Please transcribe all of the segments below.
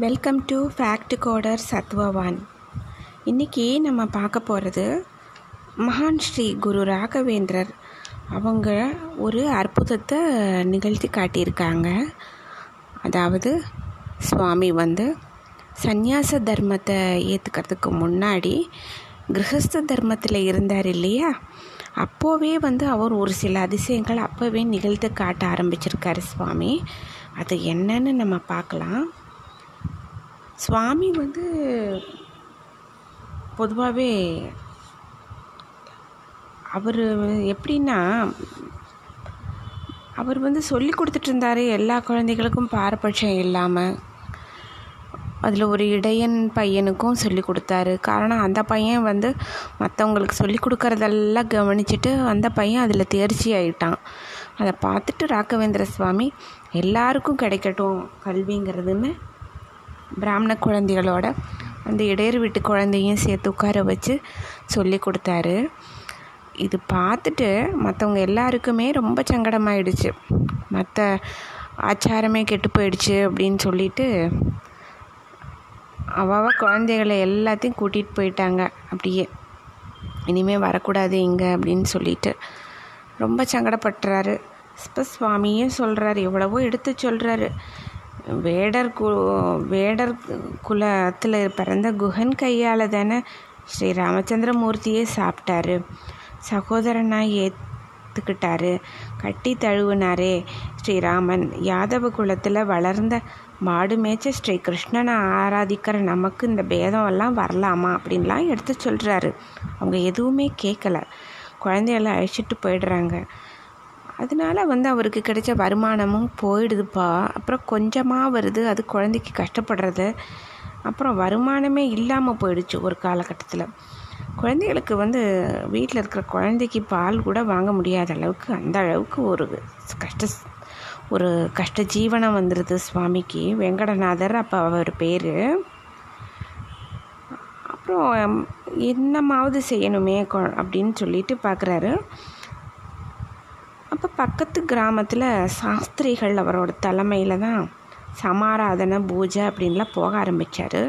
Welcome to fact coder Sathvavan இன்றைக்கி நம்ம பார்க்க போகிறது மகான் ஸ்ரீ குரு ராகவேந்திரர். அவங்க ஒரு அற்புதத்தை நிகழ்த்தி காட்டியிருக்காங்க. அதாவது சுவாமி வந்து சந்நியாச தர்மத்தை ஏற்றுக்கிறதுக்கு முன்னாடி கிரகஸ்த தர்மத்தில் இருந்தார் இல்லையா? அப்போவே வந்து அவர் ஒரு சில அதிசயங்கள் அப்போவே நிகழ்த்து காட்ட ஆரம்பிச்சிருக்காரு சுவாமி. அது என்னன்னு நம்ம பார்க்கலாம். சுவாமி வந்து பொதுவாகவே அவர் எப்படின்னா அவர் வந்து சொல்லி கொடுத்துட்ருந்தார் எல்லா குழந்தைகளுக்கும் பாரபட்சம் இல்லாமல் அதில் ஒரு இடையன் பையனுக்கும் சொல்லி கொடுத்தாரு. காரணம் அந்த பையன் வந்து மற்றவங்களுக்கு சொல்லி கொடுக்குறதெல்லாம் கவனிச்சுட்டு அந்த பையன் அதில் தேர்ச்சி ஆகிட்டான் அதை பார்த்துட்டு ராகவேந்திர சுவாமி எல்லாருக்கும் கிடைக்கட்டும் கல்விங்கிறதுன்னு பிராமண குழந்தைகளோட அந்த இடையர் வீட்டு குழந்தையும் சேர்த்து உட்கார வச்சு சொல்லி கொடுத்தாரு. இது பார்த்துட்டு மற்றவங்க எல்லாருக்குமே ரொம்ப சங்கடமாயிடுச்சு. மற்ற ஆச்சாரமே கெட்டு போயிடுச்சு அப்படின்னு சொல்லிட்டு அவாவ குழந்தைகளை எல்லாத்தையும் கூட்டிகிட்டு போயிட்டாங்க. அப்படியே. இனிமேல் வரக்கூடாது இங்கே அப்படின்னு சொல்லிட்டு ரொம்ப சங்கடப்படுறாரு இப்போ சுவாமியும் சொல்கிறாரு எவ்வளவோ எடுத்து சொல்கிறாரு வேடர் கு வேடர் குலத்தில் பிறந்த குஹன் கையால் தானே ஸ்ரீ ராமச்சந்திரமூர்த்தியே சாப்பிட்டாரு. சகோதரனாக ஏற்றுக்கிட்டாரு கட்டி தழுவினாரே. ஸ்ரீராமன் யாதவ குலத்தில் வளர்ந்த மாடு மேய்ச்ச ஸ்ரீ கிருஷ்ணனை ஆராதிக்கிற நமக்கு இந்த பேதம் எல்லாம் வரலாமா அப்படின்லாம் எடுத்து சொல்கிறாரு அவங்க எதுவுமே கேட்கல குழந்தைகளை அழைச்சிட்டு போயிடுறாங்க. அதனால வந்து அவருக்கு கிடைச்ச வருமானமும் போயிடுதுப்பா. அப்புறம் கொஞ்சமாக வருது. அது குழந்தைக்கு கஷ்டப்படுறது. அப்புறம் வருமானமே இல்லாமல் போயிடுச்சு ஒரு காலகட்டத்தில். குழந்தைகளுக்கு வந்து வீட்டில் இருக்கிற குழந்தைக்கு பால் கூட வாங்க முடியாத அளவுக்கு அந்த அளவுக்கு ஒரு கஷ்ட ஒரு கஷ்ட ஜீவனம் வந்துடுது சுவாமிக்கு. வெங்கடநாதர் அப்போ அவர் பேர். அப்புறம் என்னமாவது செய்யணுமே அப்படின்னு சொல்லிட்டு பார்க்குறாரு இப்போ பக்கத்து கிராமத்தில் சாஸ்திரிகள் அவரோட தலைமையில் தான் சமாராதனை பூஜை அப்படின்லாம் போக ஆரம்பித்தார்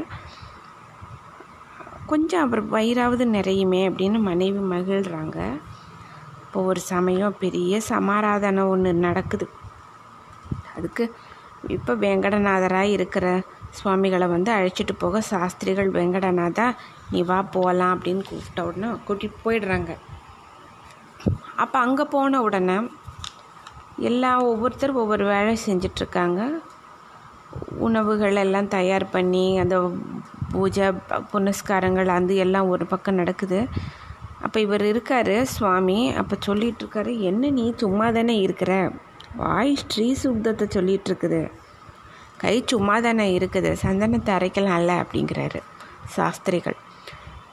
கொஞ்சம் அவர் வயிறாவது நிறையுமே அப்படின்னு மனைவி மகிழ்கிறாங்க இப்போ ஒரு சமயம் பெரிய சமாராதனை ஒன்று நடக்குது. அதுக்கு இப்போ வெங்கடநாதராக இருக்கிற சுவாமிகளை வந்து அழைச்சிட்டு போக சாஸ்திரிகள் வெங்கடநாதா நீ வா போகலாம் அப்படின்னு கூப்பிட்ட உடனே கூட்டிகிட்டு போயிடுறாங்க. அப்போ அங்கே போன உடனே எல்லா ஒவ்வொருத்தர் ஒவ்வொரு வேலை செஞ்சிட்ருக்காங்க. உணவுகள் எல்லாம் தயார் பண்ணி அந்த பூஜை புனஸ்காரங்கள் அது எல்லாம் ஒரு பக்கம் நடக்குது. அப்போ இவர் இருக்கார் சுவாமி. அப்போ சொல்லிகிட்ருக்காரு என்ன நீ சும்மா தானே இருக்கிற? வாய் ஸ்ரீ சுத்தத்தை சொல்லிகிட்ருக்குது கை சும்மா தானே இருக்குது. சந்தனத்தை அரைக்கலாம்ல அப்படிங்கிறாரு சாஸ்திரிகள்.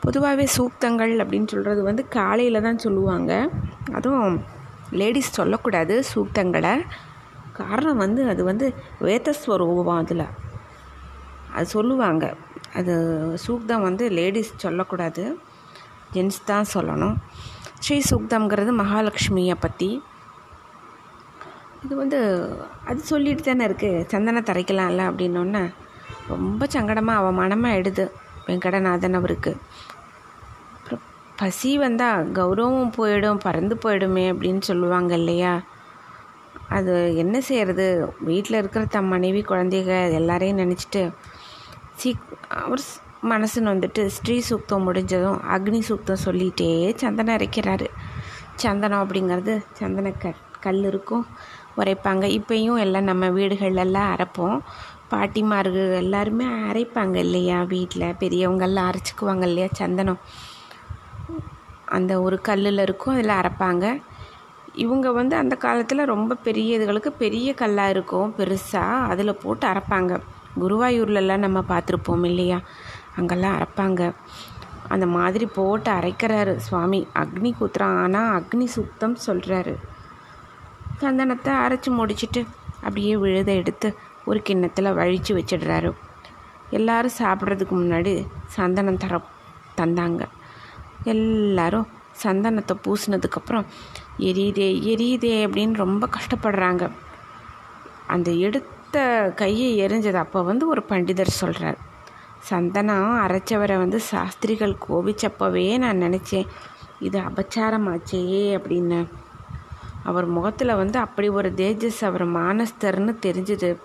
பொதுவாகவே சூக்தங்கள் அப்படின்னு சொல்கிறது வந்து காலையில் தான் சொல்லுவாங்க. அதுவும் லேடிஸ் சொல்லக்கூடாது சூக்தங்களை காரணம் வந்து அது வந்து வேதஸ்வரூபம் அதில். அது சொல்லுவாங்க. அது சூக்தம் வந்து லேடிஸ் சொல்லக்கூடாது. ஜென்ஸ் தான் சொல்லணும். ஸ்ரீ சூக்தம்ங்கிறது மகாலட்சுமியை பற்றி இது வந்து அது சொல்லிட்டு தானே இருக்குது சந்தனம் தரைக்கலாம்ல அப்படின்னோடனே ரொம்ப சங்கடமாக அவமானமாக எடுது வெங்கடநாதன் அவருக்கு. பசி வந்தால் கௌரவம் போயிடும் பறந்து போயிடுமே அப்படின்னு சொல்லுவாங்க இல்லையா? அது என்ன செய்கிறது வீட்டில் இருக்கிற தம் மனைவி குழந்தைக எல்லாரையும் நினச்சிட்டு சீக் அவர் மனசுன்னு வந்துட்டு ஸ்ரீ சூக்தம் முடிஞ்சதும் அக்னி சூக்தம் சொல்லிகிட்டே சந்தனம் அரைக்கிறாரு. சந்தனம் அப்படிங்கிறது சந்தன க கல் இருக்கும் உரைப்பாங்க. இப்போயும் எல்லாம் நம்ம வீடுகளெல்லாம் அரைப்போம். பாட்டிமார்கள் எல்லாருமே அரைப்பாங்க இல்லையா வீட்டில் பெரியவங்கெல்லாம் அரைச்சிக்குவாங்க இல்லையா சந்தனம்? அந்த ஒரு கல்லில் இருக்கும் அதில் அரைப்பாங்க. இவங்க வந்து அந்த காலத்தில் ரொம்ப பெரிய இதுகளுக்கு பெரிய கல்லாக இருக்கும் பெருசாக அதில் போட்டு அரைப்பாங்க. குருவாயூர்லலாம் நம்ம பார்த்துருப்போம் இல்லையா? அங்கெல்லாம் அரைப்பாங்க. அந்த மாதிரி போட்டு அரைக்கிறாரு சுவாமி. அக்னி குத்துறான் ஆனால் அக்னி சுத்தம் சொல்கிறாரு சந்தனத்தை அரைச்சி முடிச்சுட்டு அப்படியே விழுத எடுத்து ஒரு கிண்ணத்தில் வழித்து வச்சிடுறாரு. எல்லாரும் சாப்பிட்றதுக்கு முன்னாடி சந்தனம் தர தந்தாங்க. எல்லாரும் சந்தனத்தை பூசினதுக்கப்புறம் எரியுதே எரியுதே அப்படின்னு ரொம்ப கஷ்டப்படுறாங்க. அந்த எடுத்த கையை எரிஞ்சது அப்போ வந்து ஒரு பண்டிதர் சொல்கிறார் சந்தனம் அரைச்சவரை வந்து சாஸ்திரிகள் கோபிச்சப்பவே நான் நினச்சேன். இது அபச்சாரமாச்சே அப்படின்னு. அவர் முகத்தில் வந்து அப்படி ஒரு தேஜஸ் அவர் மானஸ்தர்னு தெரிஞ்சுது.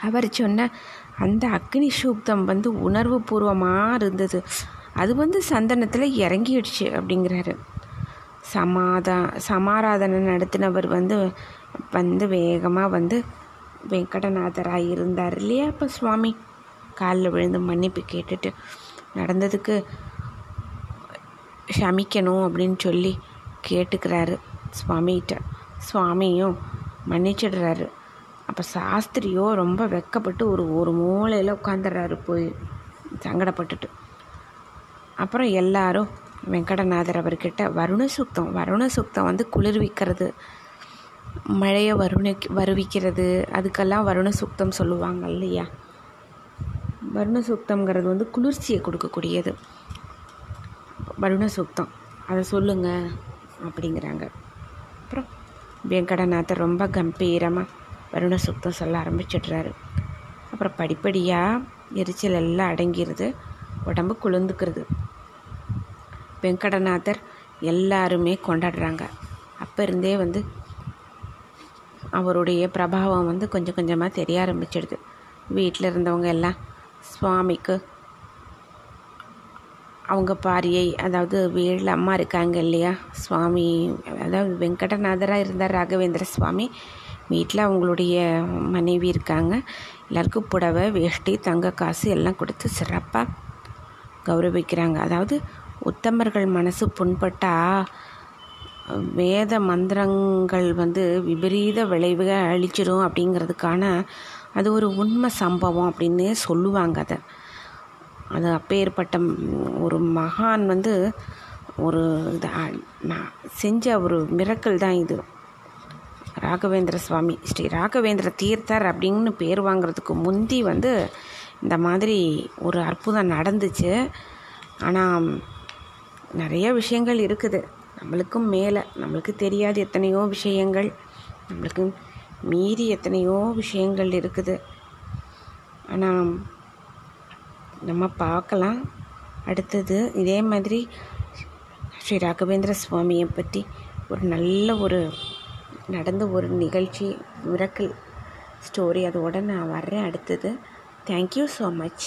அவர் சொன்ன அந்த அக்னி சூக்தம் வந்து உணர்வு பூர்வமாக இருந்தது. அது வந்து சந்தனத்தில் இறங்கிடுச்சு அப்படிங்கிறாரு. சமாதா சமாராதனை நடத்தினவர் வந்து வந்து வேகமாக வந்து வெங்கடநாதராக இருந்தார் இல்லையா? இப்போ சுவாமி காலில் விழுந்து மன்னிப்பு கேட்டுட்டு நடந்ததுக்கு ஷமிக்கணும் அப்படின்னு சொல்லி கேட்டுக்கிறாரு சுவாமிகிட்ட. சுவாமியும் மன்னிச்சிடுறாரு. அப்போ சாஸ்திரியோ ரொம்ப வெக்கப்பட்டு ஒரு ஒரு மூலையில் உட்காந்துடுறாரு போய் சங்கடப்பட்டுட்டு. அப்புறம் எல்லாரும் வெங்கடநாதர் அவர்கிட்ட வருண சுத்தம் வருண சுத்தம் வந்து குளிர்விக்கிறது. மழையை வருண வருவிக்கிறது. அதுக்கெல்லாம் வருண சுத்தம் சொல்லுவாங்க இல்லையா? வருண சுத்தம்ங்கிறது வந்து குளிர்ச்சியை கொடுக்கக்கூடியது. வருண சுத்தம் அதை சொல்லுங்க அப்படிங்கிறாங்க. அப்புறம் வெங்கடநாதர் ரொம்ப கம்பீரமாக வருண சுத்தம் சொல்ல ஆரம்பிச்சிடுறாரு. அப்புறம் படிப்படியாக எரிச்சல் எல்லாம் அடங்கிடுது உடம்பு குளிர்ந்துக்கிறது. வெங்கடநாதர் எல்லாருமே கொண்டாடுறாங்க. அப்போ இருந்தே வந்து அவருடைய பிரபாவம் வந்து கொஞ்சம் கொஞ்சமாக தெரிய ஆரம்பிச்சிடுது. வீட்டில் இருந்தவங்க எல்லாம் சுவாமிக்கு அவங்க பாரியை அதாவது வீட்டில் அம்மா இருக்காங்க இல்லையா சுவாமி அதாவது வெங்கடநாதராக இருந்தார் ராகவேந்திர சுவாமி வீட்டில் அவங்களுடைய மனைவி இருக்காங்க. எல்லாருக்கும் புடவை வேஷ்டி தங்க காசு எல்லாம் கொடுத்து சிறப்பாக கௌரவிக்கிறாங்க. அதாவது உத்தமர்கள் மனசு புண்பட்டால் வேத மந்திரங்கள் வந்து விபரீத விளைவுகள் அழிச்சிடும் அப்படிங்கிறதுக்கான அது ஒரு உண்மை சம்பவம் அப்படின்னு சொல்லுவாங்க அதை. அது அப்பேற்பட்ட ஒரு மகான் வந்து ஒரு நான் செஞ்ச ஒரு மிரக்கல் தான் இது. ராகவேந்திர சுவாமி ஸ்ரீ ராகவேந்திர தீர்த்தர் அப்படின்னு பேர் வாங்கிறதுக்கு முந்தி வந்து இந்த மாதிரி ஒரு அற்புதம் நடந்துச்சு. ஆனால் நிறைய விஷயங்கள் இருக்குது. நம்மளுக்கும் மேலே நம்மளுக்கு தெரியாத எத்தனையோ விஷயங்கள். நம்மளுக்கு மீறி எத்தனையோ விஷயங்கள் இருக்குது. ஆனால் நம்ம பார்க்கலாம். அடுத்தது இதே மாதிரி ஸ்ரீ ராகவேந்திர சுவாமியை பற்றி ஒரு நல்ல ஒரு நடந்த ஒரு நிகழ்ச்சி மிரக்கல் ஸ்டோரி அதோட நான் வர்றேன். அடுத்தது தேங்க்யூ ஸோ மச்